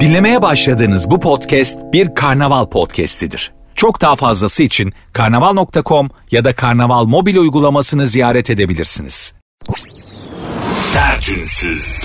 Dinlemeye başladığınız bu podcast bir karnaval podcastidir. Çok daha fazlası için karnaval.com ya da karnaval mobil uygulamasını ziyaret edebilirsiniz. Sertünsüz.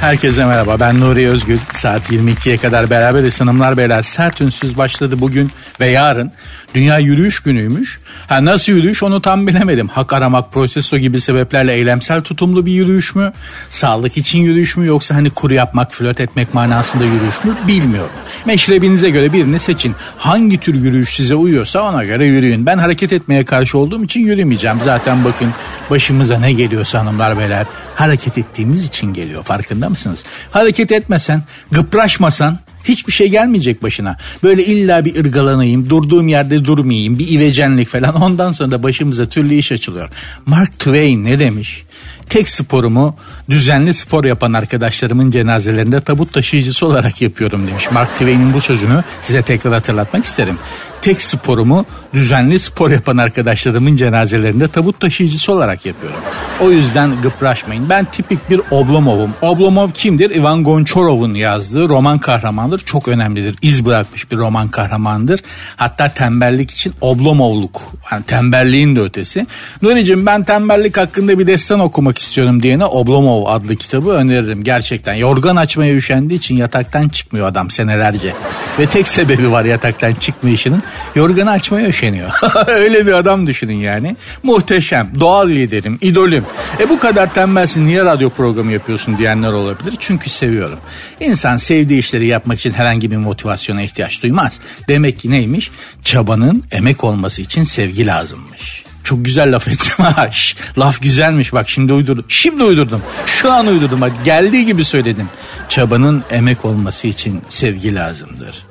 Herkese merhaba ben Nuri Özgül. Saat 22'ye kadar beraberiz hanımlar beyler. Sert ünsüz başladı bugün ve yarın. Dünya yürüyüş günüymüş. Ha nasıl yürüyüş onu tam bilemedim. Hak aramak, protesto gibi sebeplerle eylemsel tutumlu bir yürüyüş mü? Sağlık için yürüyüş mü yoksa hani kuru yapmak, flört etmek manasında yürüyüş mü? Bilmiyorum. Meşrebinize göre birini seçin. Hangi tür yürüyüş size uyuyorsa ona göre yürüyün. Ben hareket etmeye karşı olduğum için yürümeyeceğim. Zaten bakın başımıza ne geliyorsa hanımlar beyler hareket ettiğimiz için geliyor farkında mısınız? Hareket etmesen, gıpraşmasan hiçbir şey gelmeyecek başına. Böyle illa bir ırgalanayım, durduğum yerde durmayayım, bir ivecenlik falan ondan sonra da başımıza türlü iş açılıyor. Mark Twain ne demiş? Tek sporumu düzenli spor yapan arkadaşlarımın cenazelerinde tabut taşıyıcısı olarak yapıyorum demiş. Mark Twain'in bu sözünü size tekrar hatırlatmak isterim. Tek sporumu düzenli spor yapan arkadaşlarımın cenazelerinde tabut taşıyıcısı olarak yapıyorum. O yüzden gıpraşmayın. Ben tipik bir Oblomov'um. Oblomov kimdir? Ivan Gonchorov'un yazdığı roman kahramandır. Çok önemlidir. İz bırakmış bir roman kahramandır. Hatta tembellik için Oblomovluk. Yani tembelliğin de ötesi. Nuri'cim ben tembellik hakkında bir destan okumak istiyorum diyene Oblomov adlı kitabı öneririm. Gerçekten yorgan açmaya üşendiği için yataktan çıkmıyor adam senelerce. Ve tek sebebi var yataktan çıkmayışının yorganı açmaya üşeniyor. Öyle bir adam düşünün yani. Muhteşem, doğal liderim, idolüm. E bu kadar tembelsin niye radyo programı yapıyorsun diyenler olabilir. Çünkü seviyorum. İnsan sevdiği işleri yapmak için herhangi bir motivasyona ihtiyaç duymaz. Demek ki neymiş? Çabanın emek olması için sevgi lazımmış. Çok güzel laf ettim ha. Laf güzelmiş bak şimdi uydurdum. Şimdi uydurdum. Şu an uydurdum bak geldiği gibi söyledim. Çabanın emek olması için sevgi lazımdır.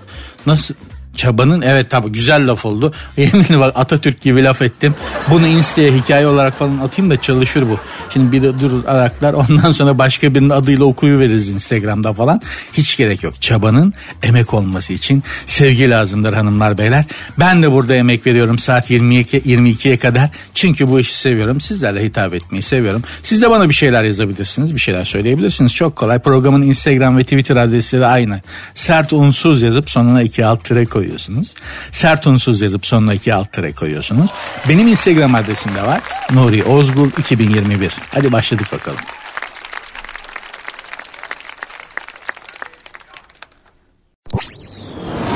Nasıl Çabanın evet tabi güzel laf oldu. Yeminle bak Atatürk gibi laf ettim. Bunu Insta'ya hikaye olarak falan atayım da çalışır bu. Şimdi bir de durur araklar ondan sonra başka birinin adıyla okuyuveririz Instagram'da falan. Hiç gerek yok. Çabanın emek olması için sevgi lazımdır hanımlar beyler. Ben de burada emek veriyorum saat 22, 22'ye kadar. Çünkü bu işi seviyorum. Sizlerle hitap etmeyi seviyorum. Siz de bana bir şeyler yazabilirsiniz. Bir şeyler söyleyebilirsiniz. Çok kolay. Programın Instagram ve Twitter adresleri aynı. Sert unsuz yazıp sonuna iki alt tire koyun koyuyorsunuz. Sert unsuz yazıp sonuna iki alt tere koyuyorsunuz. Benim Instagram adresim de var. Nuri Ozgul 2021. Hadi başladık bakalım.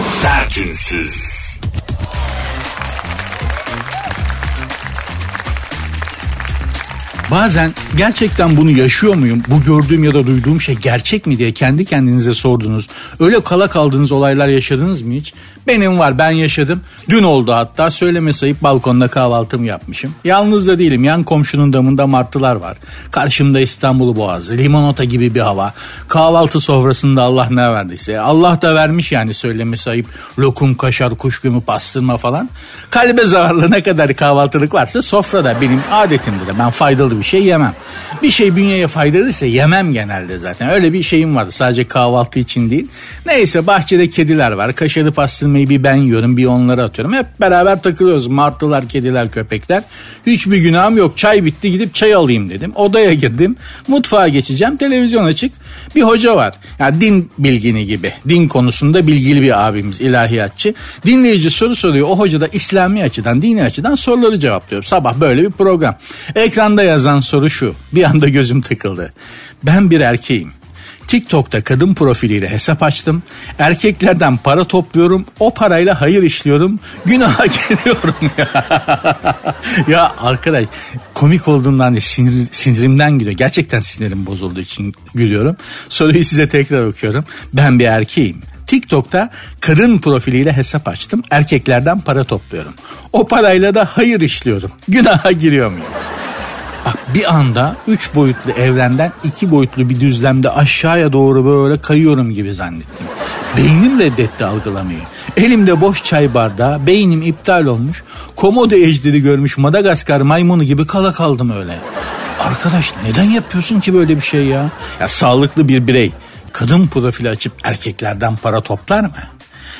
Sertünsüz. Bazen gerçekten bunu yaşıyor muyum? Bu gördüğüm ya da duyduğum şey gerçek mi diye kendi kendinize sordunuz. Öyle kala kaldığınız olaylar yaşadınız mı hiç? Benim var ben yaşadım. Dün oldu hatta söyleme sayıp balkonda kahvaltımı yapmışım. Yalnız da değilim yan komşunun damında martılar var. Karşımda İstanbul Boğazı limonata gibi bir hava. Kahvaltı sofrasında Allah ne verdiyse. Allah da vermiş yani söyleme sayıp lokum, kaşar, kuşkumu, pastırma falan. Kalbe zararlı ne kadar kahvaltılık varsa sofrada benim adetimdir de ben faydalı bir şey yemem. Bir şey bünyeye faydalıysa yemem genelde zaten. Öyle bir şeyim vardı sadece kahvaltı için değil. Neyse bahçede kediler var. Kaşarı pastırmayı bir ben yiyorum bir onlara atıyorum. Hep beraber takılıyoruz. Martılar, kediler, köpekler. Hiçbir günahım yok. Çay bitti gidip çay alayım dedim. Odaya girdim. Mutfağa geçeceğim. Televizyon açık. Bir hoca var. Yani din bilgini gibi. Din konusunda bilgili bir abimiz ilahiyatçı. Dinleyici soru soruyor. O hoca da İslami açıdan, dini açıdan soruları cevaplıyor. Sabah böyle bir program. Ekranda yazan soru şu. Bir anda gözüm tıkıldı. Ben bir erkeğim. TikTok'ta kadın profiliyle hesap açtım. Erkeklerden para topluyorum. O parayla hayır işliyorum. Günaha giriyorum ya. ya arkadaş komik olduğundan değil sinir, sinirimden gülüyor. Gerçekten sinirim bozulduğu için gülüyorum. Soruyu size tekrar okuyorum. Ben bir erkeğim. TikTok'ta kadın profiliyle hesap açtım. Erkeklerden para topluyorum. O parayla da hayır işliyorum. Günaha giriyor muyum? Bak bir anda üç boyutlu evrenden iki boyutlu bir düzlemde aşağıya doğru böyle kayıyorum gibi zannettim. Beynim reddetti algılamayı. Elimde boş çay bardağı, beynim iptal olmuş. Komodo ejderi görmüş Madagaskar maymunu gibi kala kaldım öyle. Arkadaş neden yapıyorsun ki böyle bir şey ya? Ya sağlıklı bir birey kadın profili açıp erkeklerden para toplar mı?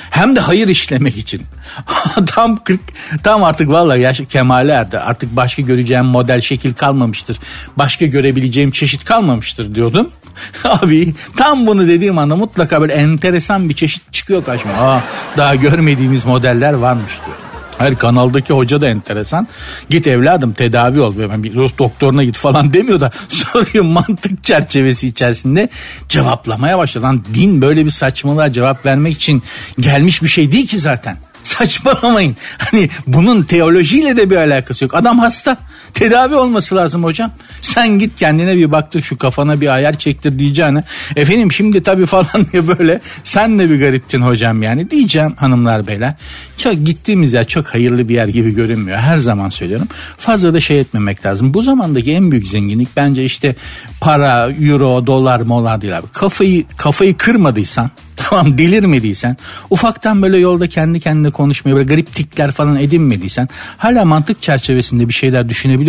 Hem de hayır işlemek için. tam 40 tam artık vallahi yaş kemale erdi. Artık başka göreceğim model şekil kalmamıştır. Başka görebileceğim çeşit kalmamıştır diyordum. Abi tam bunu dediğim anda mutlaka böyle enteresan bir çeşit çıkıyor karşıma. Aa, daha görmediğimiz modeller varmış diyor. Her kanaldaki hoca da enteresan. Git evladım tedavi ol. Ben bir doktoruna git falan demiyor da soruyu mantık çerçevesi içerisinde cevaplamaya başladı. Lan din böyle bir saçmalığa cevap vermek için gelmiş bir şey değil ki zaten. Saçmalamayın. Hani bunun teolojiyle de bir alakası yok. Adam hasta. Tedavi olması lazım hocam. Sen git kendine bir baktır şu kafana bir ayar çektir diyeceğine. Efendim şimdi tabii falan diye böyle sen de bir gariptin hocam yani diyeceğim hanımlar beyler. Çok gittiğimiz yer çok hayırlı bir yer gibi görünmüyor. Her zaman söylüyorum. Fazla da şey etmemek lazım. Bu zamandaki en büyük zenginlik bence işte para, euro, dolar, molar değil abi. Kafayı, kafayı kırmadıysan Tamam delirmediysen ufaktan böyle yolda kendi kendine konuşmaya böyle garip tikler falan edinmediysen hala mantık çerçevesinde bir şeyler düşünebiliyorsan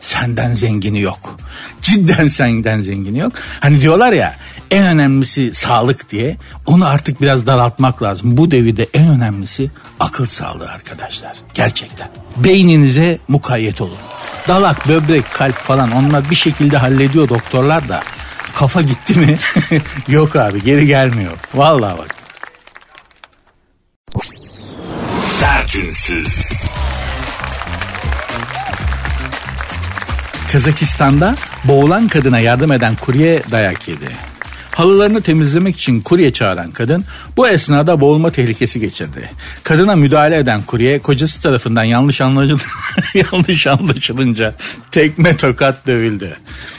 senden zengini yok. Cidden senden zengini yok. Hani diyorlar ya en önemlisi sağlık diye onu artık biraz daraltmak lazım. Bu devirde en önemlisi akıl sağlığı arkadaşlar. Gerçekten. Beyninize mukayyet olun. Dalak, böbrek, kalp falan onlar bir şekilde hallediyor doktorlar da kafa gitti mi? Yok abi geri gelmiyor. Vallahi bak. Sertünsüz. Kazakistan'da boğulan kadına yardım eden kurye dayak yedi. Halılarını temizlemek için kurye çağıran kadın bu esnada boğulma tehlikesi geçirdi. Kadına müdahale eden kurye kocası tarafından yanlış, anlaşıl yanlış anlaşılınca tekme tokat dövüldü.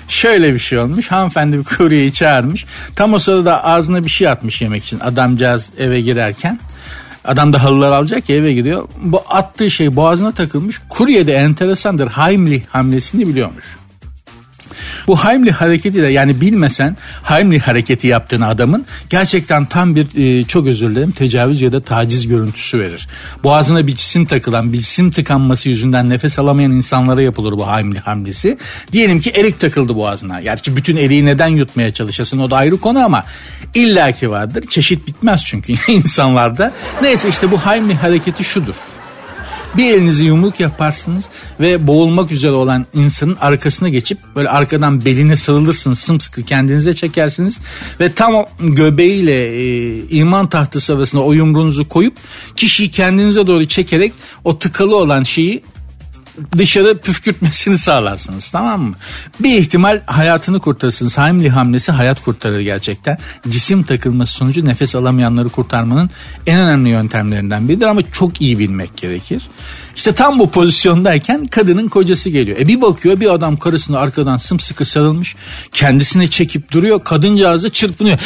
Şöyle bir şey olmuş hanımefendi bir kuryeyi çağırmış tam o sırada ağzına bir şey atmış yemek için adamcağız eve girerken. Adam da halılar alacak ya eve gidiyor. Bu attığı şey boğazına takılmış. Kurye de enteresandır. Heimlich hamlesini biliyormuş. Bu Heimlich hareketi de yani bilmesen Heimlich hareketi yaptığın adamın gerçekten tam bir e, çok özür dilerim tecavüz ya da taciz görüntüsü verir. Boğazına bir cisim takılan bir cisim tıkanması yüzünden nefes alamayan insanlara yapılır bu Heimlich hamlesi. Diyelim ki erik takıldı boğazına. Gerçi bütün eriği neden yutmaya çalışasın o da ayrı konu ama illaki vardır. Çeşit bitmez çünkü insanlarda. Neyse işte bu Heimlich hareketi şudur. Bir elinizi yumruk yaparsınız ve boğulmak üzere olan insanın arkasına geçip böyle arkadan beline sarılırsınız sımsıkı kendinize çekersiniz ve tam o göbeğiyle e, iman tahtası arasında o yumruğunuzu koyup kişiyi kendinize doğru çekerek o tıkalı olan şeyi dışarı püfkürtmesini sağlarsınız tamam mı? Bir ihtimal hayatını kurtarırsınız. Heimlich hamlesi hayat kurtarır gerçekten. Cisim takılması sonucu nefes alamayanları kurtarmanın en önemli yöntemlerinden biridir ama çok iyi bilmek gerekir. İşte tam bu pozisyondayken kadının kocası geliyor. E bir bakıyor bir adam karısını arkadan sımsıkı sarılmış. Kendisine çekip duruyor. Kadıncağızı çırpınıyor.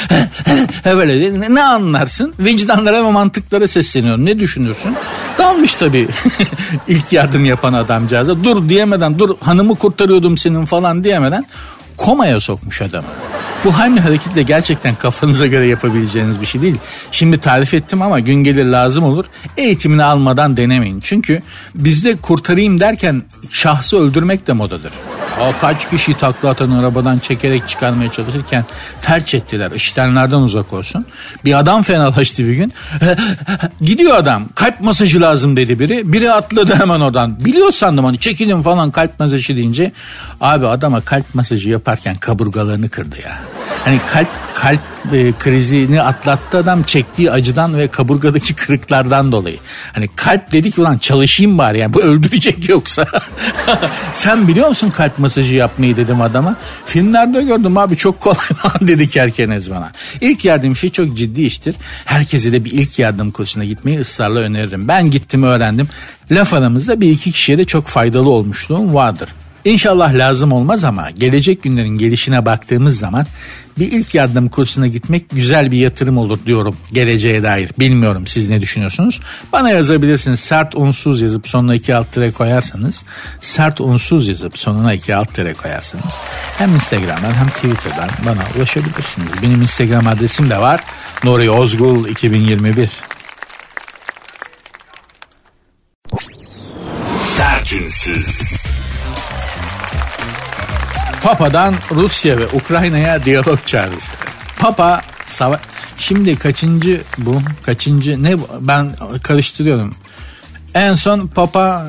böyle ne, ne anlarsın? Vicdanlara ve mantıklara sesleniyor. Ne düşünürsün? Dalmış tabii ilk yardım yapan adamcağıza. Dur diyemeden dur hanımı kurtarıyordum senin falan diyemeden komaya sokmuş adamı. Bu Heimlich hareketi de gerçekten kafanıza göre yapabileceğiniz bir şey değil. Şimdi tarif ettim ama gün gelir lazım olur. Eğitimini almadan denemeyin. Çünkü bizde kurtarayım derken şahsı öldürmek de modadır. O kaç kişi takla atan arabadan çekerek çıkarmaya çalışırken felç ettiler. İştenlerden uzak olsun. Bir adam fenalaştı bir gün. Gidiyor adam. Kalp masajı lazım dedi biri. Biri atladı hemen oradan. Biliyor sandım hani çekilin falan kalp masajı deyince. Abi adama kalp masajı yaparken kaburgalarını kırdı ya. Hani kalp kalp e, krizini atlattı adam çektiği acıdan ve kaburgadaki kırıklardan dolayı. Hani kalp dedik ulan çalışayım bari yani bu öldürecek yoksa. Sen biliyor musun kalp masajı yapmayı dedim adama. Filmlerde gördüm abi çok kolay falan dedi Kerkenez bana. İlk yardım işi çok ciddi iştir. Herkese de bir ilk yardım kursuna gitmeyi ısrarla öneririm. Ben gittim öğrendim. Laf aramızda bir iki kişiye de çok faydalı olmuşluğum vardır. İnşallah lazım olmaz ama gelecek günlerin gelişine baktığımız zaman bir ilk yardım kursuna gitmek güzel bir yatırım olur diyorum geleceğe dair. Bilmiyorum siz ne düşünüyorsunuz? Bana yazabilirsiniz. Sert unsuz yazıp sonuna iki alt tere koyarsanız sert unsuz yazıp sonuna iki alt tere koyarsanız hem Instagram'dan hem Twitter'dan bana ulaşabilirsiniz. Benim Instagram adresim de var. Nuri Ozgul 2021. Sertünsüz. Papa'dan Rusya ve Ukrayna'ya diyalog çağrısı. Papa sava Şimdi kaçıncı bu? Kaçıncı ne bu? ben karıştırıyorum. En son Papa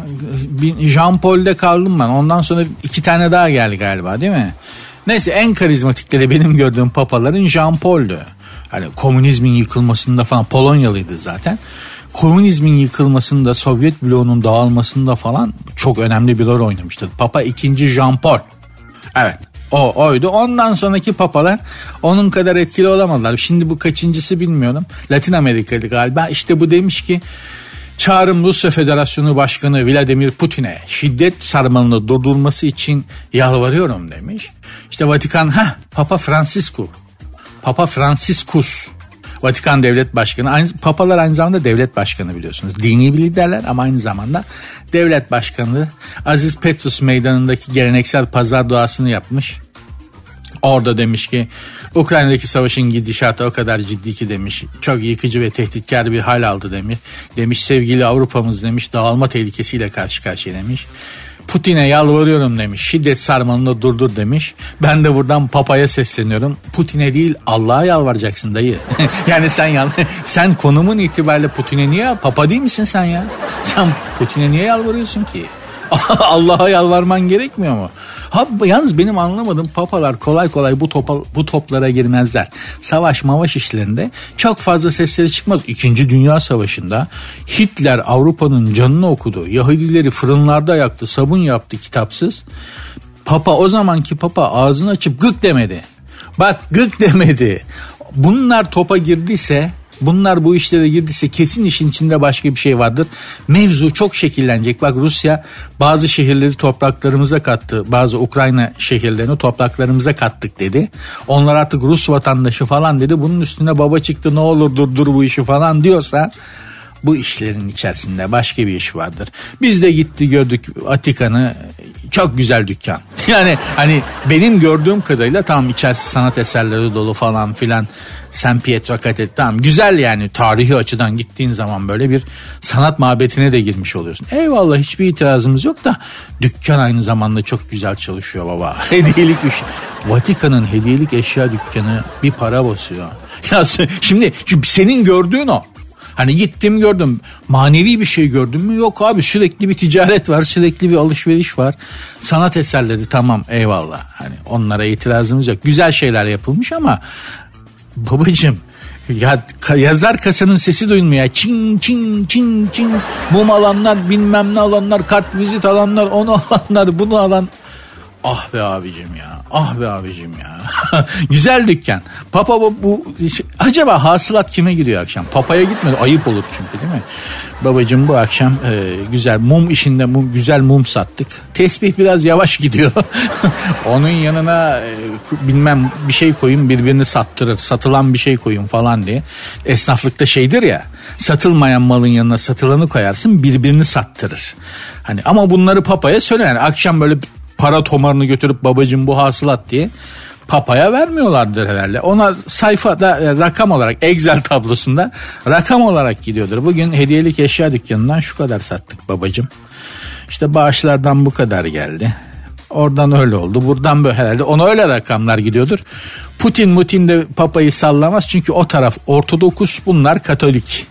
Jean Paul'de kaldım ben. Ondan sonra iki tane daha geldi galiba değil mi? Neyse en karizmatikleri benim gördüğüm papaların Jean Paul'dü. Hani komünizmin yıkılmasında falan Polonyalıydı zaten. Komünizmin yıkılmasında Sovyet bloğunun dağılmasında falan çok önemli bir rol oynamıştı. Papa 2. Jean Paul. Evet o oydu. Ondan sonraki papalar onun kadar etkili olamadılar. Şimdi bu kaçıncısı bilmiyorum. Latin Amerikalı galiba. İşte bu demiş ki Çağrım Rusya Federasyonu Başkanı Vladimir Putin'e şiddet sarmalını durdurması için yalvarıyorum demiş. İşte Vatikan ha Papa Francisco. Papa Franciscus. Vatikan Devlet Başkanı. Aynı, papalar aynı zamanda devlet başkanı biliyorsunuz. Dini bir liderler ama aynı zamanda devlet başkanı. Aziz Petrus meydanındaki geleneksel pazar duasını yapmış. Orada demiş ki Ukrayna'daki savaşın gidişatı o kadar ciddi ki demiş. Çok yıkıcı ve tehditkar bir hal aldı demiş. Demiş sevgili Avrupa'mız demiş dağılma tehlikesiyle karşı karşıya demiş. Putin'e yalvarıyorum demiş. Şiddet sarmalını durdur demiş. Ben de buradan papaya sesleniyorum. Putin'e değil Allah'a yalvaracaksın dayı. yani sen yal sen konumun itibariyle Putin'e niye papa değil misin sen ya? Sen Putin'e niye yalvarıyorsun ki? Allah'a yalvarman gerekmiyor mu? Ha, yalnız benim anlamadığım papalar kolay kolay bu topa, bu toplara girmezler. Savaş mavaş işlerinde çok fazla sesleri çıkmaz. İkinci Dünya Savaşı'nda Hitler Avrupa'nın canını okudu. Yahudileri fırınlarda yaktı, sabun yaptı kitapsız. Papa o zamanki papa ağzını açıp gık demedi. Bak gık demedi. Bunlar topa girdiyse Bunlar bu işlere girdiyse kesin işin içinde başka bir şey vardır. Mevzu çok şekillenecek. Bak Rusya bazı şehirleri topraklarımıza kattı. Bazı Ukrayna şehirlerini topraklarımıza kattık dedi. Onlar artık Rus vatandaşı falan dedi. Bunun üstüne baba çıktı ne olur durdur bu işi falan diyorsa bu işlerin içerisinde başka bir iş vardır. Biz de gitti gördük Vatikan'ı çok güzel dükkan. Yani hani benim gördüğüm kadarıyla tam içerisi sanat eserleri dolu falan filan. San Pietro Cathedral tamam güzel yani tarihi açıdan gittiğin zaman böyle bir sanat mabetine de girmiş oluyorsun. Eyvallah hiçbir itirazımız yok da dükkan aynı zamanda çok güzel çalışıyor baba. Hediyelik iş. Vatikan'ın hediyelik eşya dükkanı bir para basıyor. Ya şimdi senin gördüğün o. Hani gittim gördüm manevi bir şey gördüm mü yok abi sürekli bir ticaret var sürekli bir alışveriş var. Sanat eserleri tamam eyvallah hani onlara itirazımız yok güzel şeyler yapılmış ama babacım ya yazar kasanın sesi duyulmuyor. Çin çin çin çin mum alanlar bilmem ne alanlar kart vizit alanlar onu alanlar bunu alan Ah be abicim ya. Ah be abicim ya. Güzel dükkan. Papa bu, bu acaba hasılat kime gidiyor akşam? Papaya gitmedi. Ayıp olur çünkü değil mi? Babacım bu akşam e, güzel mum işinde mum, güzel mum sattık. Tesbih biraz yavaş gidiyor. Onun yanına e, bilmem bir şey koyun birbirini sattırır. Satılan bir şey koyun falan diye. Esnaflıkta şeydir ya. Satılmayan malın yanına satılanı koyarsın birbirini sattırır. Hani ama bunları papaya söyle yani akşam böyle para tomarını götürüp babacım bu hasılat diye papaya vermiyorlardır herhalde. Ona sayfada e, rakam olarak Excel tablosunda rakam olarak gidiyordur. Bugün hediyelik eşya dükkanından şu kadar sattık babacım. İşte bağışlardan bu kadar geldi. Oradan öyle oldu. Buradan böyle herhalde ona öyle rakamlar gidiyordur. Putin Mutin de papayı sallamaz çünkü o taraf Ortodokus bunlar Katolik.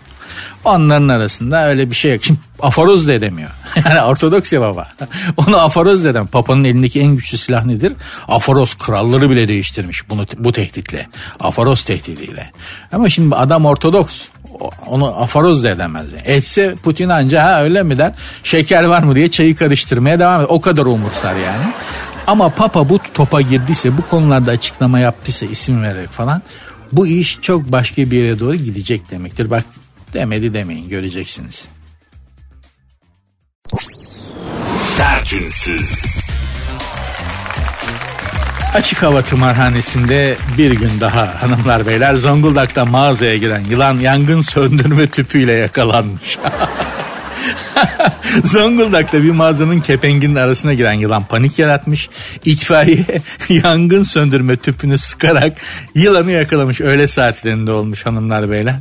Onların arasında öyle bir şey yok. Şimdi aforoz da edemiyor. yani Ortodoks ya baba. Onu aforoz edem. Papanın elindeki en güçlü silah nedir? Aforoz kralları bile değiştirmiş bunu bu tehditle. Aforoz tehdidiyle. Ama şimdi adam Ortodoks. Onu aforoz da edemez. Etse Putin anca ha öyle mi der. Şeker var mı diye çayı karıştırmaya devam eder. O kadar umursar yani. Ama Papa bu topa girdiyse bu konularda açıklama yaptıysa isim vererek falan bu iş çok başka bir yere doğru gidecek demektir. Bak Demedi demeyin göreceksiniz. Sertünsüz. Açık hava tımarhanesinde bir gün daha hanımlar beyler Zonguldak'ta mağazaya giren yılan yangın söndürme tüpüyle yakalanmış. Zonguldak'ta bir mağazanın kepenginin arasına giren yılan panik yaratmış. İtfaiye yangın söndürme tüpünü sıkarak yılanı yakalamış. Öğle saatlerinde olmuş hanımlar beyler.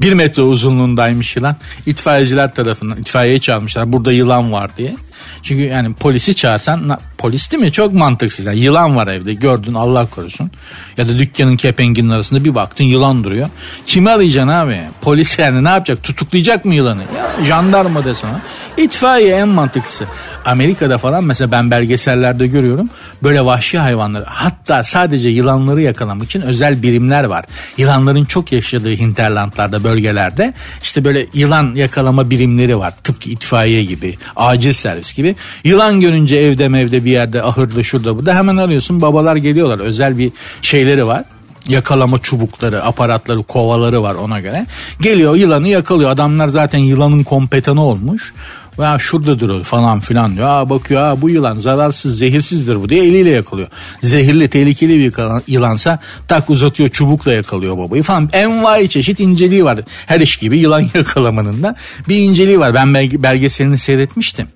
Bir metre uzunluğundaymış yılan. İtfaiyeciler tarafından itfaiye çalmışlar. Burada yılan var diye. Çünkü yani polisi çağırsan polis değil mi? Çok mantıksız. Yani yılan var evde gördün Allah korusun. Ya da dükkanın kepenginin arasında bir baktın yılan duruyor. Kimi arayacaksın abi? Polis yani ne yapacak? Tutuklayacak mı yılanı? Ya jandarma desene. İtfaiye en mantıklısı. Amerika'da falan mesela ben belgesellerde görüyorum. Böyle vahşi hayvanları hatta sadece yılanları yakalamak için özel birimler var. Yılanların çok yaşadığı hinterlandlarda bölgelerde işte böyle yılan yakalama birimleri var. Tıpkı itfaiye gibi, acil servis gibi. Yılan görünce evde mevde bir yerde ahırda şurada burada hemen arıyorsun. Babalar geliyorlar. Özel bir şeyleri var yakalama çubukları, aparatları, kovaları var ona göre. Geliyor yılanı yakalıyor. Adamlar zaten yılanın kompetanı olmuş. Ya şurada duruyor falan filan diyor. Aa bakıyor aa bu yılan zararsız zehir,sizdir bu diye eliyle yakalıyor. Zehirli tehlikeli bir yılansa tak uzatıyor çubukla yakalıyor babayı falan. Envai çeşit inceliği var. Her iş gibi yılan yakalamanın da bir inceliği var. Ben belgeselini seyretmiştim.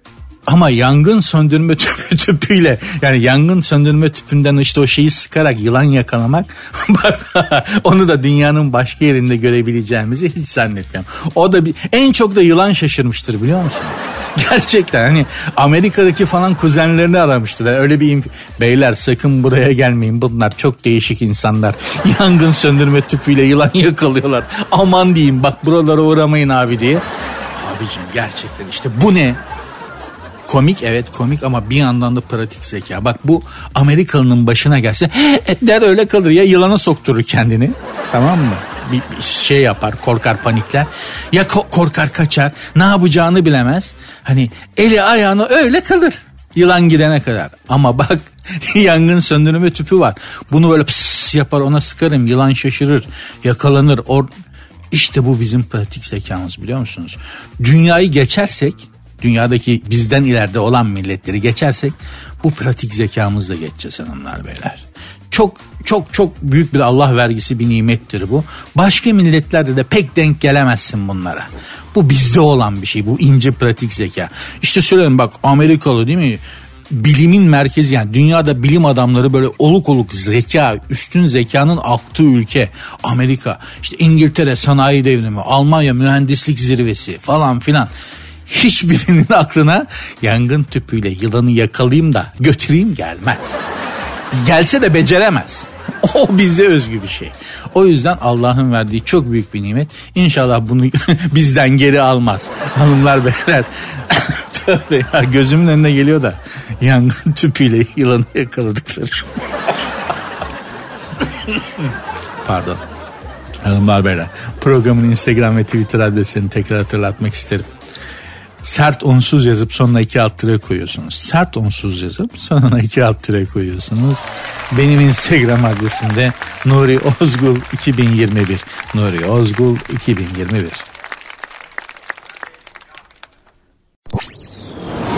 Ama yangın söndürme tüpü tüpüyle yani yangın söndürme tüpünden işte o şeyi sıkarak yılan yakalamak onu da dünyanın başka yerinde görebileceğimizi hiç zannetmiyorum. O da bir, en çok da yılan şaşırmıştır biliyor musun? Gerçekten hani Amerika'daki falan kuzenlerini aramıştır. Öyle bir beyler sakın buraya gelmeyin bunlar çok değişik insanlar. Yangın söndürme tüpüyle yılan yakalıyorlar. Aman diyeyim bak buralara uğramayın abi diye. Abicim gerçekten işte bu ne? Komik evet komik ama bir yandan da pratik zeka. Bak bu Amerikalının başına gelse der öyle kalır ya yılana sokturur kendini. Tamam mı? Bir, şey yapar korkar panikler. Ya ko- korkar kaçar ne yapacağını bilemez. Hani eli ayağını öyle kalır. Yılan gidene kadar. Ama bak yangın söndürme tüpü var. Bunu böyle pıs yapar ona sıkarım yılan şaşırır yakalanır. Or işte bu bizim pratik zekamız biliyor musunuz? Dünyayı geçersek dünyadaki bizden ileride olan milletleri geçersek bu pratik zekamızla geçeceğiz hanımlar beyler. Çok çok çok büyük bir Allah vergisi bir nimettir bu. Başka milletlerde de pek denk gelemezsin bunlara. Bu bizde olan bir şey bu ince pratik zeka. İşte söyleyeyim bak Amerikalı değil mi? bilimin merkezi yani dünyada bilim adamları böyle oluk oluk zeka, üstün zekanın aktığı ülke Amerika, işte İngiltere sanayi devrimi, Almanya mühendislik zirvesi falan filan hiçbirinin aklına yangın tüpüyle yılanı yakalayayım da götüreyim gelmez. Gelse de beceremez. O bize özgü bir şey. O yüzden Allah'ın verdiği çok büyük bir nimet. İnşallah bunu bizden geri almaz. Hanımlar beyler. Tövbe ya gözümün önüne geliyor da yangın tüpüyle yılanı yakaladıkları. Pardon. Hanımlar beyler programın Instagram ve Twitter adresini tekrar hatırlatmak isterim sert unsuz yazıp sonuna iki alt tire koyuyorsunuz. Sert unsuz yazıp sonuna iki alt tire koyuyorsunuz. Benim Instagram adresimde Nuri Ozgul 2021. Nuri Ozgul 2021.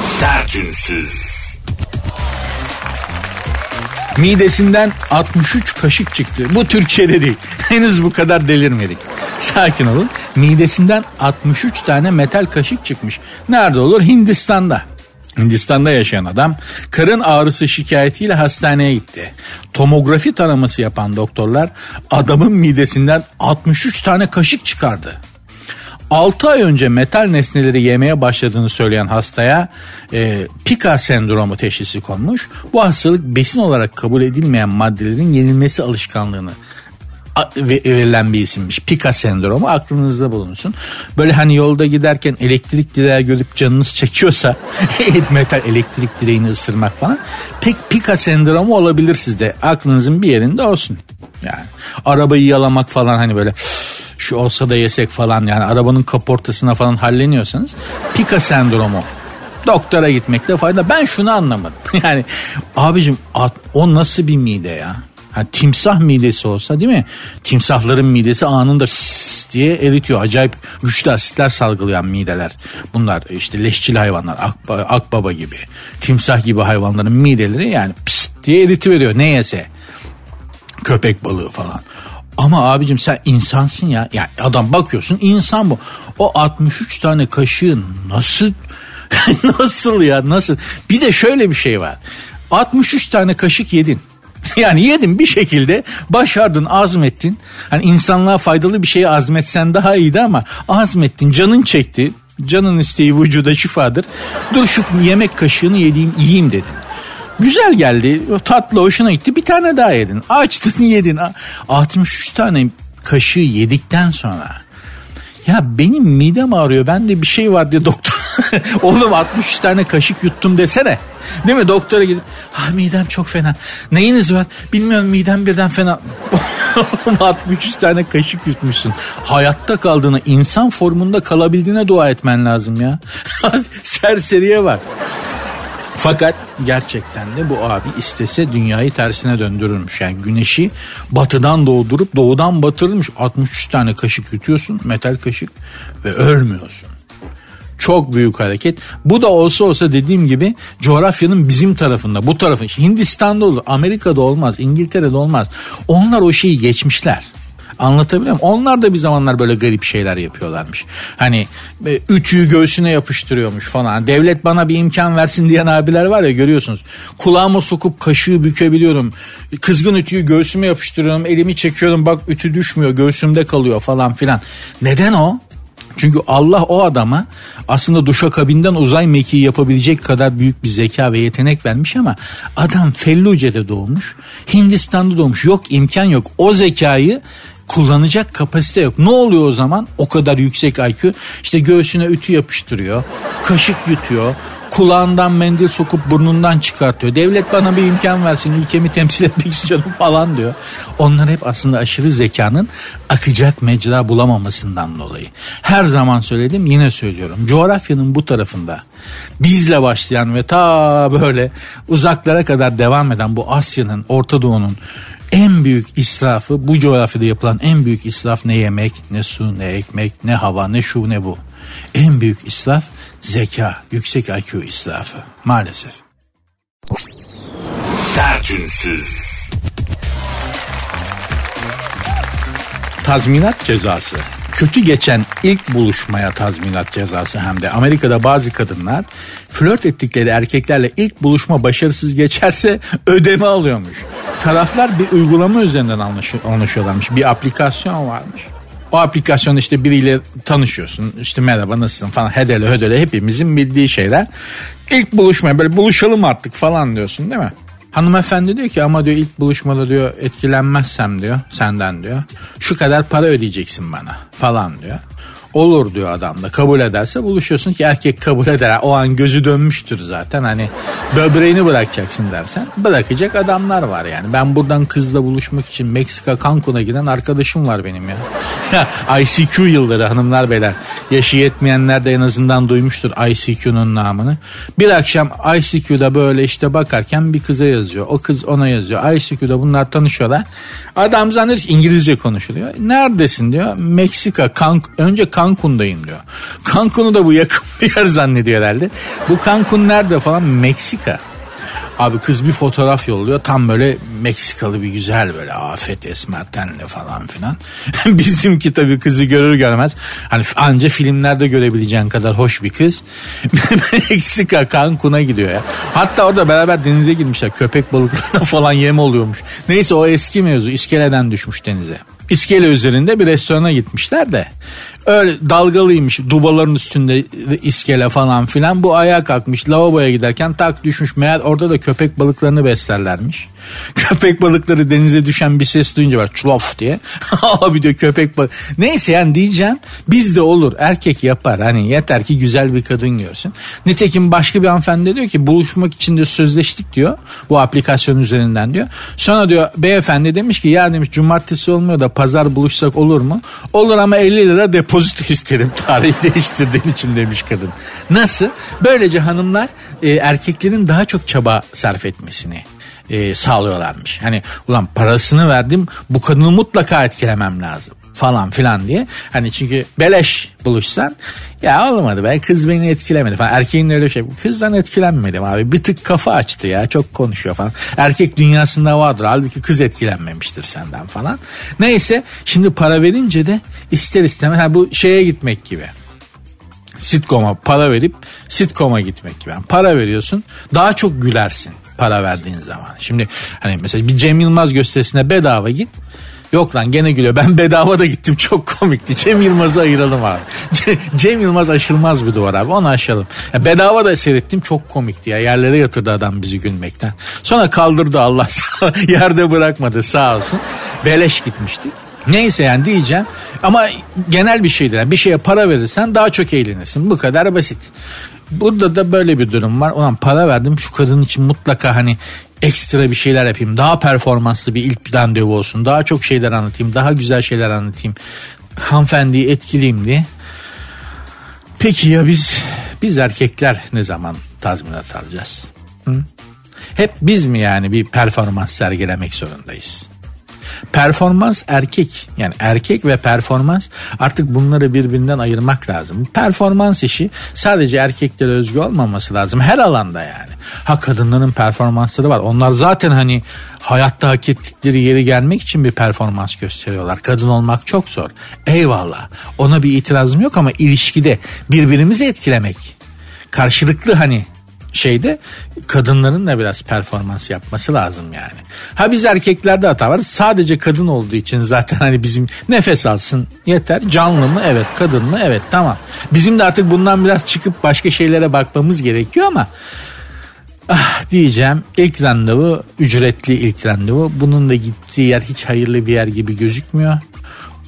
Sertünsüz. Midesinden 63 kaşık çıktı. Bu Türkiye'de değil. Henüz bu kadar delirmedik. Sakin olun. Midesinden 63 tane metal kaşık çıkmış. Nerede olur? Hindistan'da. Hindistan'da yaşayan adam karın ağrısı şikayetiyle hastaneye gitti. Tomografi taraması yapan doktorlar adamın midesinden 63 tane kaşık çıkardı. 6 ay önce metal nesneleri yemeye başladığını söyleyen hastaya e, Pika sendromu teşhisi konmuş. Bu hastalık besin olarak kabul edilmeyen maddelerin yenilmesi alışkanlığını verilen bir isimmiş. Pika sendromu aklınızda bulunsun. Böyle hani yolda giderken elektrik direği görüp canınız çekiyorsa metal elektrik direğini ısırmak falan pek Pika sendromu olabilir sizde. Aklınızın bir yerinde olsun. Yani arabayı yalamak falan hani böyle şu olsa da yesek falan yani arabanın kaportasına falan halleniyorsanız Pika sendromu doktora gitmekte fayda. Ben şunu anlamadım. Yani abicim o nasıl bir mide ya? Yani timsah midesi olsa değil mi? Timsahların midesi anında diye eritiyor. Acayip güçlü asitler salgılayan mideler. Bunlar işte leşçil hayvanlar. Akba, akbaba gibi. Timsah gibi hayvanların mideleri yani pst diye eritiveriyor ne yese. Köpek balığı falan. Ama abicim sen insansın ya. Yani adam bakıyorsun insan bu. O 63 tane kaşığın nasıl nasıl ya nasıl? Bir de şöyle bir şey var. 63 tane kaşık yedin. Yani yedin bir şekilde başardın azmettin. Hani insanlığa faydalı bir şeyi azmetsen daha iyiydi ama azmettin canın çekti. Canın isteği vücuda şifadır. Dur şu yemek kaşığını yediğim yiyeyim dedin. Güzel geldi. Tatlı hoşuna gitti. Bir tane daha yedin. Açtın yedin. 63 tane kaşığı yedikten sonra ya benim midem ağrıyor. Bende bir şey var diye doktor. Oğlum 63 tane kaşık yuttum desene. Değil mi? Doktora gidip ha midem çok fena. Neyiniz var? Bilmiyorum midem birden fena. 63 tane kaşık yutmuşsun. Hayatta kaldığını, insan formunda kalabildiğine dua etmen lazım ya. Serseriye bak. Fakat gerçekten de bu abi istese dünyayı tersine döndürürmüş. Yani güneşi batıdan doğdurup doğudan batırılmış. 63 tane kaşık yutuyorsun metal kaşık ve ölmüyorsun. Çok büyük hareket. Bu da olsa olsa dediğim gibi coğrafyanın bizim tarafında bu tarafın Hindistan'da olur Amerika'da olmaz İngiltere'de olmaz. Onlar o şeyi geçmişler. Anlatabiliyor muyum? Onlar da bir zamanlar böyle garip şeyler yapıyorlarmış. Hani e, ütüyü göğsüne yapıştırıyormuş falan. Devlet bana bir imkan versin diyen abiler var ya görüyorsunuz. Kulağıma sokup kaşığı bükebiliyorum. Kızgın ütüyü göğsüme yapıştırıyorum. Elimi çekiyorum bak ütü düşmüyor göğsümde kalıyor falan filan. Neden o? Çünkü Allah o adama aslında duşa kabinden uzay mekiği yapabilecek kadar büyük bir zeka ve yetenek vermiş ama adam Felluce'de doğmuş. Hindistan'da doğmuş. Yok imkan yok. O zekayı kullanacak kapasite yok. Ne oluyor o zaman? O kadar yüksek IQ. İşte göğsüne ütü yapıştırıyor. Kaşık yutuyor. Kulağından mendil sokup burnundan çıkartıyor. Devlet bana bir imkan versin ülkemi temsil etmek istiyorum falan diyor. Onlar hep aslında aşırı zekanın akacak mecra bulamamasından dolayı. Her zaman söyledim yine söylüyorum. Coğrafyanın bu tarafında bizle başlayan ve ta böyle uzaklara kadar devam eden bu Asya'nın, Orta Doğu'nun en büyük israfı bu coğrafyada yapılan en büyük israf ne yemek, ne su, ne ekmek, ne hava, ne şu ne bu. En büyük israf zeka, yüksek IQ israfı maalesef. Sertünsüz. Tazminat cezası. Kötü geçen ilk buluşmaya tazminat cezası hem de Amerika'da bazı kadınlar flört ettikleri erkeklerle ilk buluşma başarısız geçerse ödeme alıyormuş. Taraflar bir uygulama üzerinden anlaşıyorlarmış. Bir aplikasyon varmış. O aplikasyonda işte biriyle tanışıyorsun. İşte merhaba nasılsın falan hedele hödele hepimizin bildiği şeyler. İlk buluşmaya böyle buluşalım artık falan diyorsun değil mi? Hanımefendi diyor ki ama diyor ilk buluşmada diyor etkilenmezsem diyor senden diyor. Şu kadar para ödeyeceksin bana falan diyor. Olur diyor adam da kabul ederse buluşuyorsun ki erkek kabul eder. O an gözü dönmüştür zaten hani böbreğini bırakacaksın dersen bırakacak adamlar var yani. Ben buradan kızla buluşmak için Meksika Cancun'a giden arkadaşım var benim ya. ICQ yılları hanımlar beyler. Yaşı yetmeyenler de en azından duymuştur ICQ'nun namını. Bir akşam ICQ'da böyle işte bakarken bir kıza yazıyor. O kız ona yazıyor. ICQ'da bunlar tanışıyorlar. Adam zannediyor İngilizce konuşuluyor. Neredesin diyor. Meksika, Can önce Cancun'dayım diyor. Cancun'u da bu yakın bir yer zannediyor herhalde. Bu Cancun nerede falan Meksika. Abi kız bir fotoğraf yolluyor. Tam böyle Meksikalı bir güzel böyle afet esmer tenli falan filan. Bizimki tabii kızı görür görmez. Hani anca filmlerde görebileceğin kadar hoş bir kız. Meksika Cancun'a gidiyor ya. Hatta orada beraber denize girmişler. Köpek balıklarına falan yem oluyormuş. Neyse o eski mevzu. İskeleden düşmüş denize. İskele üzerinde bir restorana gitmişler de öyle dalgalıymış dubaların üstünde iskele falan filan bu ayağa kalkmış lavaboya giderken tak düşmüş meğer orada da köpek balıklarını beslerlermiş. Köpek balıkları denize düşen bir ses duyunca var çlof diye. Abi diyor köpek balık. Neyse yani diyeceğim bizde olur erkek yapar hani yeter ki güzel bir kadın görsün. Nitekim başka bir hanımefendi diyor ki buluşmak için de sözleştik diyor bu aplikasyon üzerinden diyor. Sonra diyor beyefendi demiş ki ya demiş cumartesi olmuyor da pazar buluşsak olur mu? Olur ama 50 lira depozito isterim tarihi değiştirdiğin için demiş kadın. Nasıl? Böylece hanımlar e, erkeklerin daha çok çaba sarf etmesini e, sağlıyorlarmış. Hani ulan parasını verdim bu kadını mutlaka etkilemem lazım falan filan diye. Hani çünkü beleş buluşsan ya olmadı be kız beni etkilemedi falan. Erkeğin öyle şey kızdan etkilenmedim abi bir tık kafa açtı ya çok konuşuyor falan. Erkek dünyasında vardır halbuki kız etkilenmemiştir senden falan. Neyse şimdi para verince de ister istemez ha, bu şeye gitmek gibi sitcom'a para verip sitcom'a gitmek gibi. Yani para veriyorsun daha çok gülersin para verdiğin zaman. Şimdi hani mesela bir Cem Yılmaz gösterisine bedava git Yok lan gene gülüyor. Ben bedava da gittim çok komikti. Cem Yılmaz'ı ayıralım abi. Cem Yılmaz aşılmaz bir duvar abi onu aşalım. Ya bedava da seyrettim çok komikti ya. Yerlere yatırdı adam bizi gülmekten. Sonra kaldırdı Allah yerde bırakmadı sağ olsun. Beleş gitmiştik. Neyse yani diyeceğim ama genel bir şeydir. Yani bir şeye para verirsen daha çok eğlenirsin. Bu kadar basit. Burada da böyle bir durum var. Ulan para verdim şu kadın için mutlaka hani ekstra bir şeyler yapayım. Daha performanslı bir ilk randevu olsun. Daha çok şeyler anlatayım. Daha güzel şeyler anlatayım. Hanımefendiyi etkileyim diye. Peki ya biz biz erkekler ne zaman tazminat alacağız? Hı? Hep biz mi yani bir performans sergilemek zorundayız? Performans erkek yani erkek ve performans artık bunları birbirinden ayırmak lazım. Performans işi sadece erkeklere özgü olmaması lazım her alanda yani. Ha kadınların performansları var. Onlar zaten hani hayatta hak ettikleri yeri gelmek için bir performans gösteriyorlar. Kadın olmak çok zor. Eyvallah. Ona bir itirazım yok ama ilişkide birbirimizi etkilemek karşılıklı hani şeyde kadınların da biraz performans yapması lazım yani. Ha biz erkeklerde hata var. Sadece kadın olduğu için zaten hani bizim nefes alsın yeter. Canlı mı? Evet. Kadın mı? Evet. Tamam. Bizim de artık bundan biraz çıkıp başka şeylere bakmamız gerekiyor ama Ah diyeceğim ilk randevu ücretli ilk randevu. Bunun da gittiği yer hiç hayırlı bir yer gibi gözükmüyor.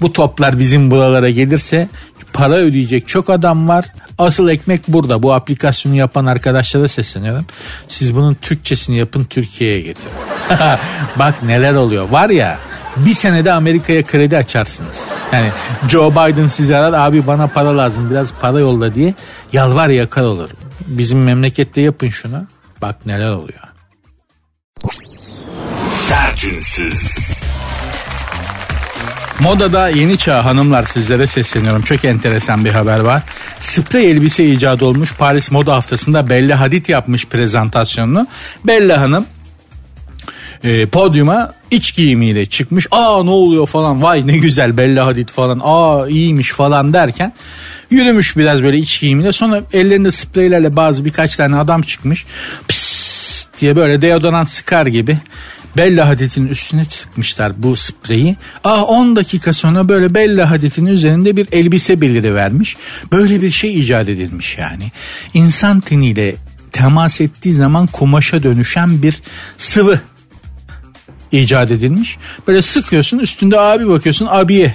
Bu toplar bizim buralara gelirse para ödeyecek çok adam var. Asıl ekmek burada. Bu aplikasyonu yapan arkadaşlara sesleniyorum. Siz bunun Türkçesini yapın Türkiye'ye getirin. Bak neler oluyor. Var ya bir senede Amerika'ya kredi açarsınız. Yani Joe Biden size arar abi bana para lazım biraz para yolla diye yalvar yakar olur. Bizim memlekette yapın şunu. Bak neler oluyor. Sertünsüz. Modada yeni çağ hanımlar sizlere sesleniyorum. Çok enteresan bir haber var. Sprey elbise icat olmuş. Paris Moda Haftası'nda Bella Hadid yapmış prezentasyonunu. Bella Hanım e, podyuma iç giyimiyle çıkmış. Aa ne oluyor falan vay ne güzel Bella Hadid falan aa iyiymiş falan derken yürümüş biraz böyle iç giyimiyle sonra ellerinde spreylerle bazı birkaç tane adam çıkmış. Pıs diye böyle deodorant sıkar gibi Bella Hadid'in üstüne sıkmışlar bu spreyi. Aa 10 dakika sonra böyle Bella Hadid'in üzerinde bir elbise beliri vermiş. Böyle bir şey icat edilmiş yani. İnsan teniyle temas ettiği zaman kumaşa dönüşen bir sıvı icat edilmiş. Böyle sıkıyorsun üstünde abi bakıyorsun abiye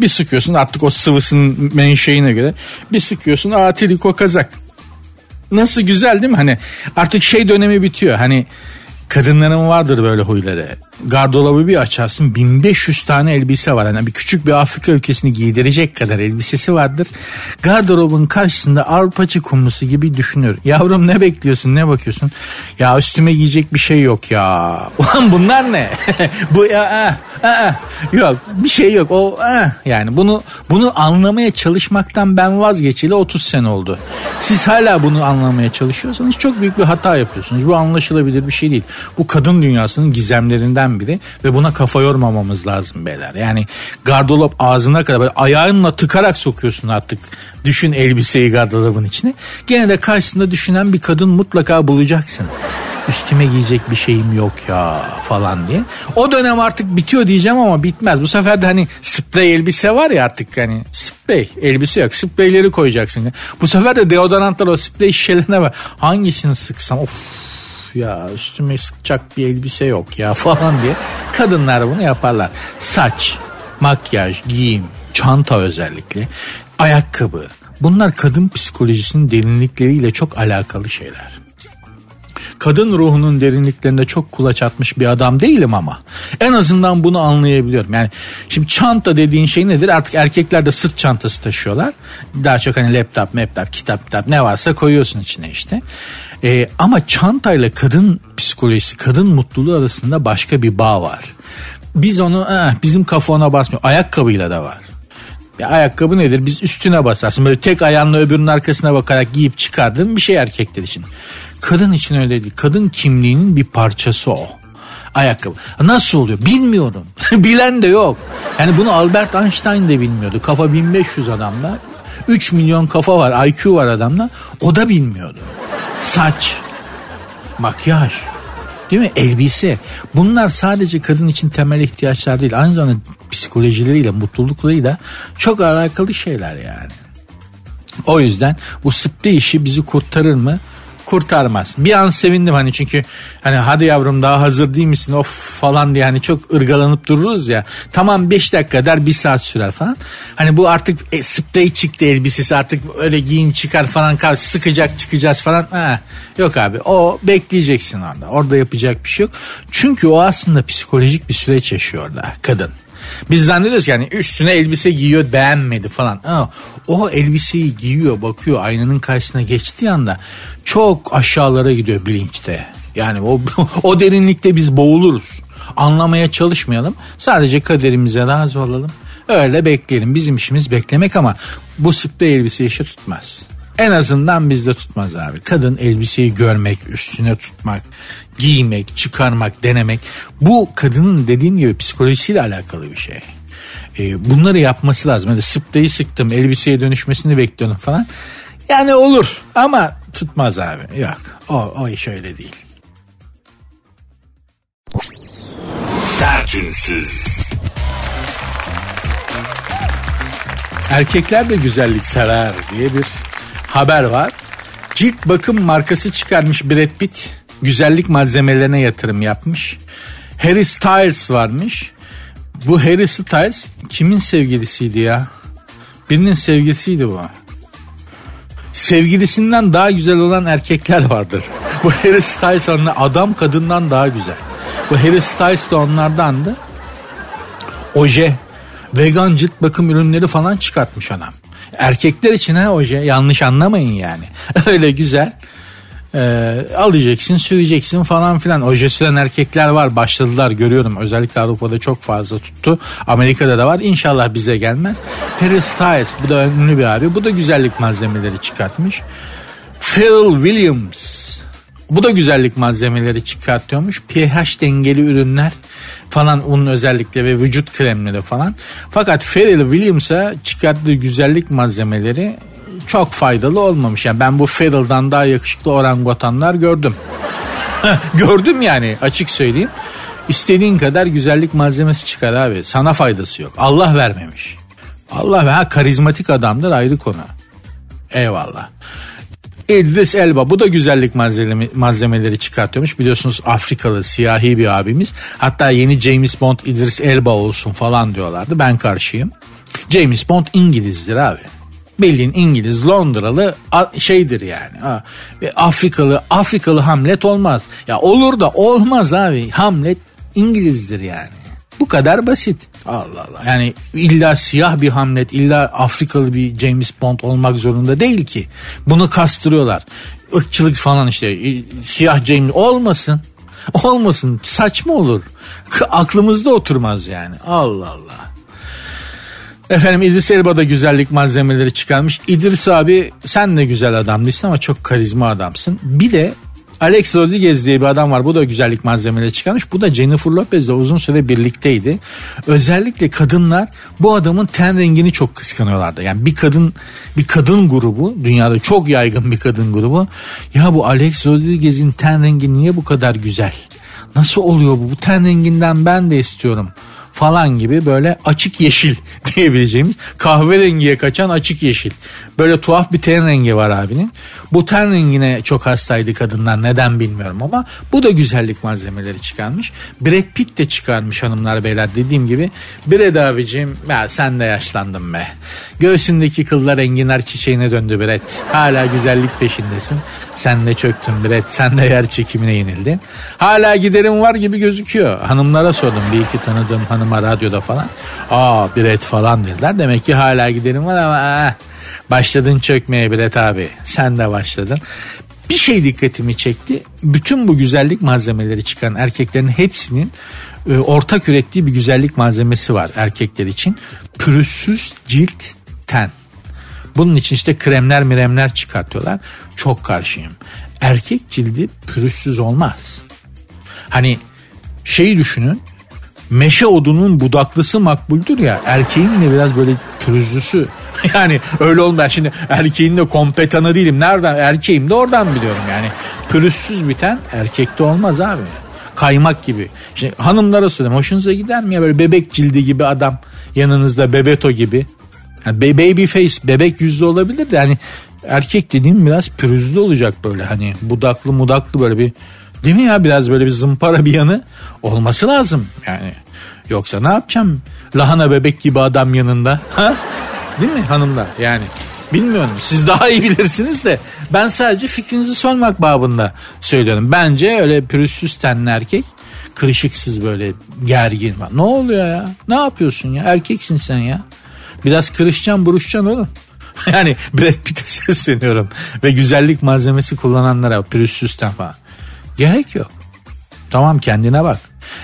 bir sıkıyorsun artık o sıvısının menşeine göre bir sıkıyorsun aa triko kazak. Nasıl güzel değil mi? Hani artık şey dönemi bitiyor. Hani Kadınların vardır böyle huyları. Gardolabı bir açarsın 1500 tane elbise var. Yani bir küçük bir Afrika ülkesini giydirecek kadar elbisesi vardır. Gardırobun karşısında arpacı kumlusu gibi düşünür. Yavrum ne bekliyorsun ne bakıyorsun? Ya üstüme giyecek bir şey yok ya. Ulan bunlar ne? Bu ya ah, ah, yok bir şey yok. O ah. yani bunu bunu anlamaya çalışmaktan ben vazgeçeli 30 sene oldu. Siz hala bunu anlamaya çalışıyorsanız çok büyük bir hata yapıyorsunuz. Bu anlaşılabilir bir şey değil. Bu kadın dünyasının gizemlerinden biri ve buna kafa yormamamız lazım beyler. Yani gardırop ağzına kadar böyle ayağınla tıkarak sokuyorsun artık. Düşün elbiseyi gardırobun içine. Gene de karşısında düşünen bir kadın mutlaka bulacaksın üstüme giyecek bir şeyim yok ya falan diye. O dönem artık bitiyor diyeceğim ama bitmez. Bu sefer de hani sprey elbise var ya artık hani sprey elbise yok. Spreyleri koyacaksın. Bu sefer de deodorantlar o sprey şişelerine var. Hangisini sıksam of ya üstüme sıkacak bir elbise yok ya falan diye kadınlar bunu yaparlar. Saç, makyaj, giyim, çanta özellikle, ayakkabı bunlar kadın psikolojisinin derinlikleriyle çok alakalı şeyler kadın ruhunun derinliklerinde çok kulaç atmış bir adam değilim ama en azından bunu anlayabiliyorum. Yani şimdi çanta dediğin şey nedir? Artık erkekler de sırt çantası taşıyorlar. Daha çok hani laptop, laptop, kitap, kitap ne varsa koyuyorsun içine işte. Ee, ama çantayla kadın psikolojisi, kadın mutluluğu arasında başka bir bağ var. Biz onu eh, bizim kafana basmıyor. Ayakkabıyla da var. Ya ayakkabı nedir? Biz üstüne basarsın. Böyle tek ayağınla öbürünün arkasına bakarak giyip çıkardığın bir şey erkekler için. Kadın için öyle değil. Kadın kimliğinin bir parçası o. Ayakkabı. Nasıl oluyor? Bilmiyorum. Bilen de yok. Yani bunu Albert Einstein de bilmiyordu. Kafa 1500 adamda. 3 milyon kafa var, IQ var adamda. O da bilmiyordu. Saç, makyaj, Değil mi? Elbise. Bunlar sadece kadın için temel ihtiyaçlar değil. Aynı zamanda psikolojileriyle, mutluluklarıyla çok alakalı şeyler yani. O yüzden bu sprey işi bizi kurtarır mı? Kurtarmaz. Bir an sevindim hani çünkü hani hadi yavrum daha hazır değil misin of falan diye hani çok ırgalanıp dururuz ya. Tamam 5 dakika der 1 saat sürer falan. Hani bu artık e, sprey çıktı elbisesi artık öyle giyin çıkar falan kal sıkacak çıkacağız falan. Ha, yok abi o bekleyeceksin orada. Orada yapacak bir şey yok. Çünkü o aslında psikolojik bir süreç yaşıyor orada kadın. Biz zannediyoruz ki yani üstüne elbise giyiyor beğenmedi falan. Ama o elbiseyi giyiyor bakıyor aynanın karşısına geçtiği anda çok aşağılara gidiyor bilinçte. Yani o, o derinlikte biz boğuluruz. Anlamaya çalışmayalım. Sadece kaderimize razı olalım. Öyle bekleyelim. Bizim işimiz beklemek ama bu sprey elbise işi tutmaz. En azından bizde tutmaz abi. Kadın elbiseyi görmek, üstüne tutmak, giymek, çıkarmak, denemek. Bu kadının dediğim gibi psikolojisiyle alakalı bir şey. E, bunları yapması lazım. Yani spreyi sıktım, elbiseye dönüşmesini bekliyorum falan. Yani olur ama tutmaz abi. Yok o, o iş öyle değil. Sertünsüz. Erkekler de güzellik sever diye bir haber var. Cilt bakım markası çıkarmış Brad Pitt. Güzellik malzemelerine yatırım yapmış. Harry Styles varmış. Bu Harry Styles kimin sevgilisiydi ya? Birinin sevgilisiydi bu. Sevgilisinden daha güzel olan erkekler vardır. Bu Harry Styles adam kadından daha güzel. Bu Harry Styles de onlardandı. Oje, vegan cilt bakım ürünleri falan çıkartmış adam. Erkekler için ha oje yanlış anlamayın yani. Öyle güzel. Ee, alacaksın süreceksin falan filan. Oje süren erkekler var başladılar görüyorum. Özellikle Avrupa'da çok fazla tuttu. Amerika'da da var. İnşallah bize gelmez. Harry Styles bu da ünlü bir abi. Bu da güzellik malzemeleri çıkartmış. Phil Williams bu da güzellik malzemeleri çıkartıyormuş. pH dengeli ürünler falan onun özellikle ve vücut kremleri falan. Fakat Pharrell Williams'a çıkarttığı güzellik malzemeleri çok faydalı olmamış. Yani ben bu Pharrell'dan daha yakışıklı orangutanlar gördüm. gördüm yani açık söyleyeyim. İstediğin kadar güzellik malzemesi çıkar abi. Sana faydası yok. Allah vermemiş. Allah ha karizmatik adamdır ayrı konu. Eyvallah. İdris Elba bu da güzellik malzeme, malzemeleri çıkartıyormuş. Biliyorsunuz Afrikalı siyahi bir abimiz. Hatta yeni James Bond İdris Elba olsun falan diyorlardı. Ben karşıyım. James Bond İngilizdir abi. Bildiğin İngiliz Londralı şeydir yani. Afrikalı Afrikalı Hamlet olmaz. Ya olur da olmaz abi. Hamlet İngilizdir yani. Bu kadar basit. Allah Allah. Yani illa siyah bir Hamlet, illa Afrikalı bir James Bond olmak zorunda değil ki. Bunu kastırıyorlar. Irkçılık falan işte. E, siyah James olmasın. Olmasın. Saçma olur. Aklımızda oturmaz yani. Allah Allah. Efendim İdris Elba da güzellik malzemeleri çıkarmış. İdris abi sen de güzel adam değilsin ama çok karizma adamsın. Bir de Alex Rodriguez diye bir adam var. Bu da güzellik malzemeleri çıkarmış. Bu da Jennifer Lopez'le uzun süre birlikteydi. Özellikle kadınlar bu adamın ten rengini çok kıskanıyorlardı. Yani bir kadın bir kadın grubu dünyada çok yaygın bir kadın grubu. Ya bu Alex Rodriguez'in ten rengi niye bu kadar güzel? Nasıl oluyor bu? Bu ten renginden ben de istiyorum falan gibi böyle açık yeşil diyebileceğimiz kahverengiye kaçan açık yeşil. Böyle tuhaf bir ten rengi var abinin. Bu ten rengine çok hastaydı kadınlar neden bilmiyorum ama bu da güzellik malzemeleri çıkarmış. Brad Pitt de çıkarmış hanımlar beyler dediğim gibi. Brad abicim ya sen de yaşlandın be. Göğsündeki kıllar enginar çiçeğine döndü Brad. Hala güzellik peşindesin. Sen de çöktün Brad. Sen de yer çekimine yenildin. Hala giderim var gibi gözüküyor. Hanımlara sordum bir iki tanıdığım hanıma radyoda falan. Aa Brad falan dediler. Demek ki hala giderim var ama eh, başladın çökmeye Brad abi. Sen de başladın. Bir şey dikkatimi çekti. Bütün bu güzellik malzemeleri çıkan erkeklerin hepsinin e, ortak ürettiği bir güzellik malzemesi var erkekler için. Pürüzsüz cilt ten. Bunun için işte kremler miremler çıkartıyorlar. Çok karşıyım. Erkek cildi pürüzsüz olmaz. Hani şeyi düşünün. Meşe odunun budaklısı makbuldür ya. Erkeğin de biraz böyle pürüzlüsü. yani öyle olmaz. Şimdi erkeğin de kompetanı değilim. Nereden? Erkeğim de oradan biliyorum yani. Pürüzsüz biten erkekte olmaz abi. kaymak gibi. İşte hanımlara söyleyeyim hoşunuza gider mi ya böyle bebek cildi gibi adam yanınızda bebeto gibi. Yani baby face bebek yüzlü olabilir de hani erkek dediğim biraz pürüzlü olacak böyle hani budaklı mudaklı böyle bir değil mi ya biraz böyle bir zımpara bir yanı olması lazım yani. Yoksa ne yapacağım lahana bebek gibi adam yanında ha? Değil mi hanımlar yani bilmiyorum siz daha iyi bilirsiniz de ben sadece fikrinizi sormak babında söylüyorum. Bence öyle pürüzsüz tenli erkek kırışıksız böyle gergin var. Ne oluyor ya ne yapıyorsun ya erkeksin sen ya. Biraz kırışacaksın buruşacaksın oğlum. yani Brad Pitt'e sesleniyorum. Ve güzellik malzemesi kullananlara pürüzsüzten falan. Gerek yok. Tamam kendine bak.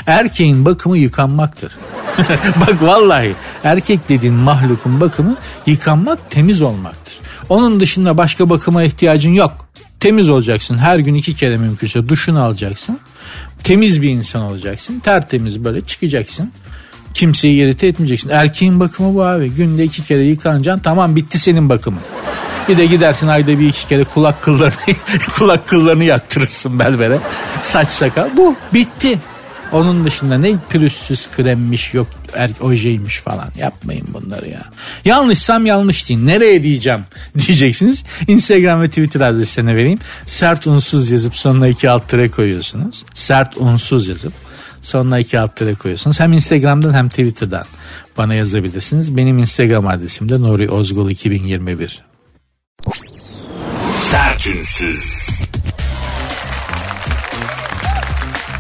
Erkeğin bakımı yıkanmaktır. bak vallahi erkek dediğin mahlukun bakımı yıkanmak temiz olmaktır. Onun dışında başka bakıma ihtiyacın yok. Temiz olacaksın. Her gün iki kere mümkünse duşunu alacaksın. Temiz bir insan olacaksın. Tertemiz böyle çıkacaksın. Kimseyi irite etmeyeceksin. Erkeğin bakımı bu abi. Günde iki kere yıkanacaksın. Tamam bitti senin bakımın. Bir de gidersin ayda bir iki kere kulak kıllarını kulak kıllarını yaktırırsın belbere. Saç sakal. Bu bitti. Onun dışında ne pürüzsüz kremmiş yok er, ojeymiş falan yapmayın bunları ya. Yanlışsam yanlış deyin. Nereye diyeceğim diyeceksiniz. Instagram ve Twitter adreslerine vereyim. Sert unsuz yazıp sonuna iki alt tere koyuyorsunuz. Sert unsuz yazıp sonuna iki alt tere koyuyorsunuz. Hem Instagram'dan hem Twitter'dan bana yazabilirsiniz. Benim Instagram adresim de Nuri Ozgul 2021. Sertünsüz.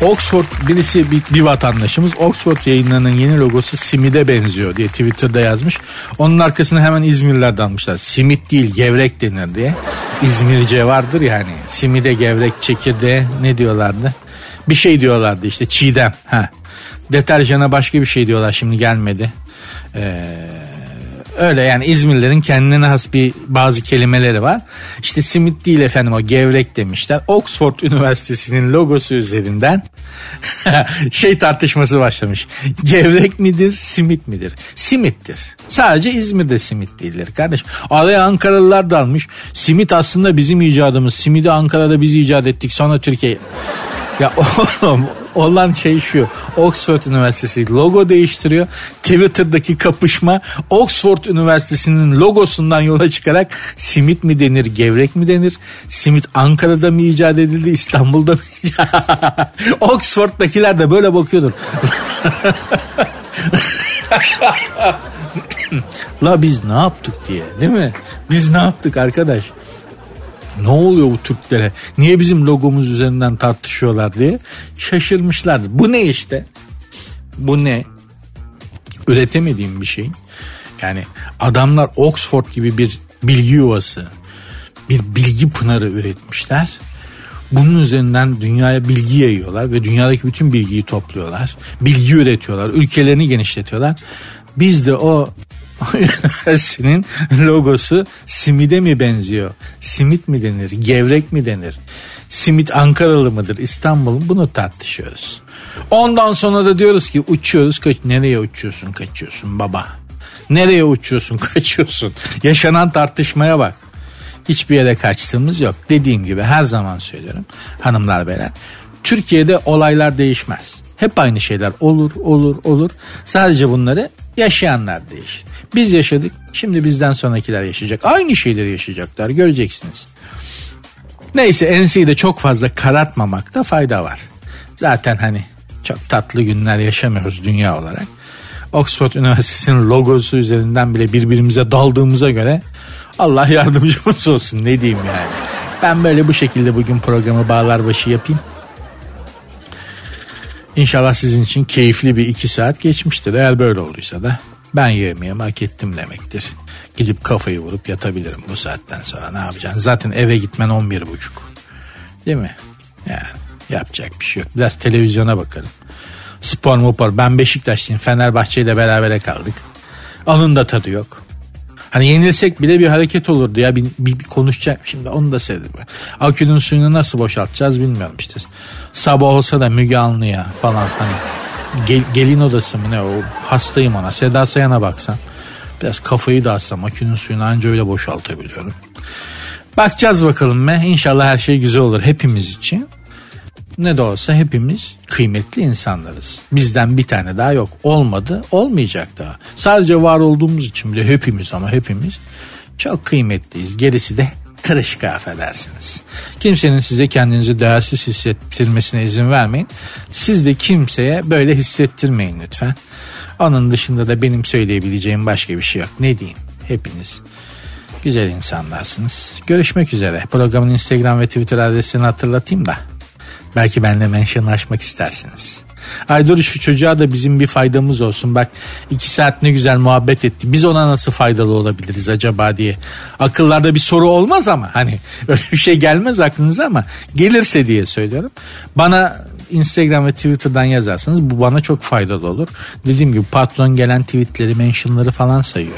Oxford birisi bir, bir vatandaşımız Oxford yayınlarının yeni logosu simide benziyor diye Twitter'da yazmış. Onun arkasına hemen İzmirliler dalmışlar. Simit değil gevrek denir diye. İzmirce vardır yani. Simide gevrek çekirdeğe ne diyorlardı? Bir şey diyorlardı işte çiğdem. Ha. Deterjana başka bir şey diyorlar şimdi gelmedi. Eee Öyle yani İzmirlilerin kendine has bir bazı kelimeleri var. İşte simit değil efendim o gevrek demişler. Oxford Üniversitesi'nin logosu üzerinden şey tartışması başlamış. Gevrek midir simit midir? Simittir. Sadece İzmir'de simit değildir kardeş. Araya Ankaralılar dalmış. Simit aslında bizim icadımız. Simidi Ankara'da biz icat ettik sonra Türkiye. Ya oğlum olan şey şu. Oxford Üniversitesi logo değiştiriyor. Twitter'daki kapışma Oxford Üniversitesi'nin logosundan yola çıkarak simit mi denir, gevrek mi denir? Simit Ankara'da mı icat edildi, İstanbul'da mı Oxford'dakiler de böyle bakıyordur. La biz ne yaptık diye değil mi? Biz ne yaptık arkadaş? Ne oluyor bu Türklere? Niye bizim logomuz üzerinden tartışıyorlar diye şaşırmışlardı. Bu ne işte? Bu ne? Üretemediğim bir şey. Yani adamlar Oxford gibi bir bilgi yuvası, bir bilgi pınarı üretmişler. Bunun üzerinden dünyaya bilgi yayıyorlar ve dünyadaki bütün bilgiyi topluyorlar. Bilgi üretiyorlar, ülkelerini genişletiyorlar. Biz de o üniversitenin logosu simide mi benziyor? Simit mi denir? Gevrek mi denir? Simit Ankaralı mıdır? İstanbul mu? Bunu tartışıyoruz. Ondan sonra da diyoruz ki uçuyoruz. Kaç, nereye uçuyorsun kaçıyorsun baba? Nereye uçuyorsun kaçıyorsun? Yaşanan tartışmaya bak. Hiçbir yere kaçtığımız yok. Dediğim gibi her zaman söylüyorum hanımlar beyler. Türkiye'de olaylar değişmez. Hep aynı şeyler olur olur olur. Sadece bunları yaşayanlar değişir. Biz yaşadık. Şimdi bizden sonrakiler yaşayacak. Aynı şeyleri yaşayacaklar. Göreceksiniz. Neyse enseyi de çok fazla karartmamakta fayda var. Zaten hani çok tatlı günler yaşamıyoruz dünya olarak. Oxford Üniversitesi'nin logosu üzerinden bile birbirimize daldığımıza göre Allah yardımcımız olsun ne diyeyim yani. Ben böyle bu şekilde bugün programı bağlar başı yapayım. İnşallah sizin için keyifli bir iki saat geçmiştir. Eğer böyle olduysa da ben yemeğimi hak ettim demektir. Gidip kafayı vurup yatabilirim bu saatten sonra ne yapacaksın? Zaten eve gitmen 11 buçuk. Değil mi? Yani yapacak bir şey yok. Biraz televizyona bakarım. Spor mupor. Ben Beşiktaşlıyım. Fenerbahçe ile berabere kaldık. Alın da tadı yok. Hani yenilsek bile bir hareket olurdu ya bir, bir, bir konuşacak şimdi onu da söyledim. Akünün suyunu nasıl boşaltacağız bilmiyorum işte. Sabah olsa da Müge Anlı'ya falan hani Gel, gelin odası mı ne o hastayım ona Seda Sayan'a baksan biraz kafayı da açsam akünün suyunu anca öyle boşaltabiliyorum. Bakacağız bakalım be inşallah her şey güzel olur hepimiz için. Ne de olsa hepimiz kıymetli insanlarız. Bizden bir tane daha yok. Olmadı, olmayacak daha. Sadece var olduğumuz için bile hepimiz ama hepimiz çok kıymetliyiz. Gerisi de tırışka affedersiniz. Kimsenin size kendinizi değersiz hissettirmesine izin vermeyin. Siz de kimseye böyle hissettirmeyin lütfen. Onun dışında da benim söyleyebileceğim başka bir şey yok. Ne diyeyim? Hepiniz güzel insanlarsınız. Görüşmek üzere. Programın Instagram ve Twitter adresini hatırlatayım da. Belki benimle mentionlaşmak istersiniz. Ay dur şu çocuğa da bizim bir faydamız olsun. Bak iki saat ne güzel muhabbet etti. Biz ona nasıl faydalı olabiliriz acaba diye. Akıllarda bir soru olmaz ama hani öyle bir şey gelmez aklınıza ama gelirse diye söylüyorum. Bana Instagram ve Twitter'dan yazarsanız bu bana çok faydalı olur. Dediğim gibi patron gelen tweetleri, mentionları falan sayıyor.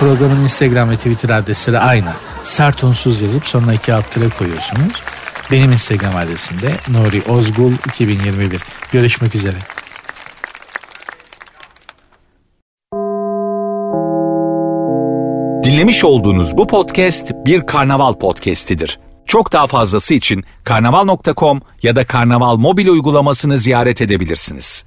Programın Instagram ve Twitter adresleri aynı. Sert unsuz yazıp sonuna iki alt koyuyorsunuz. Benim Instagram adresim de Nuri Ozgul 2021. Görüşmek üzere. Dinlemiş olduğunuz bu podcast bir karnaval podcastidir. Çok daha fazlası için karnaval.com ya da karnaval mobil uygulamasını ziyaret edebilirsiniz.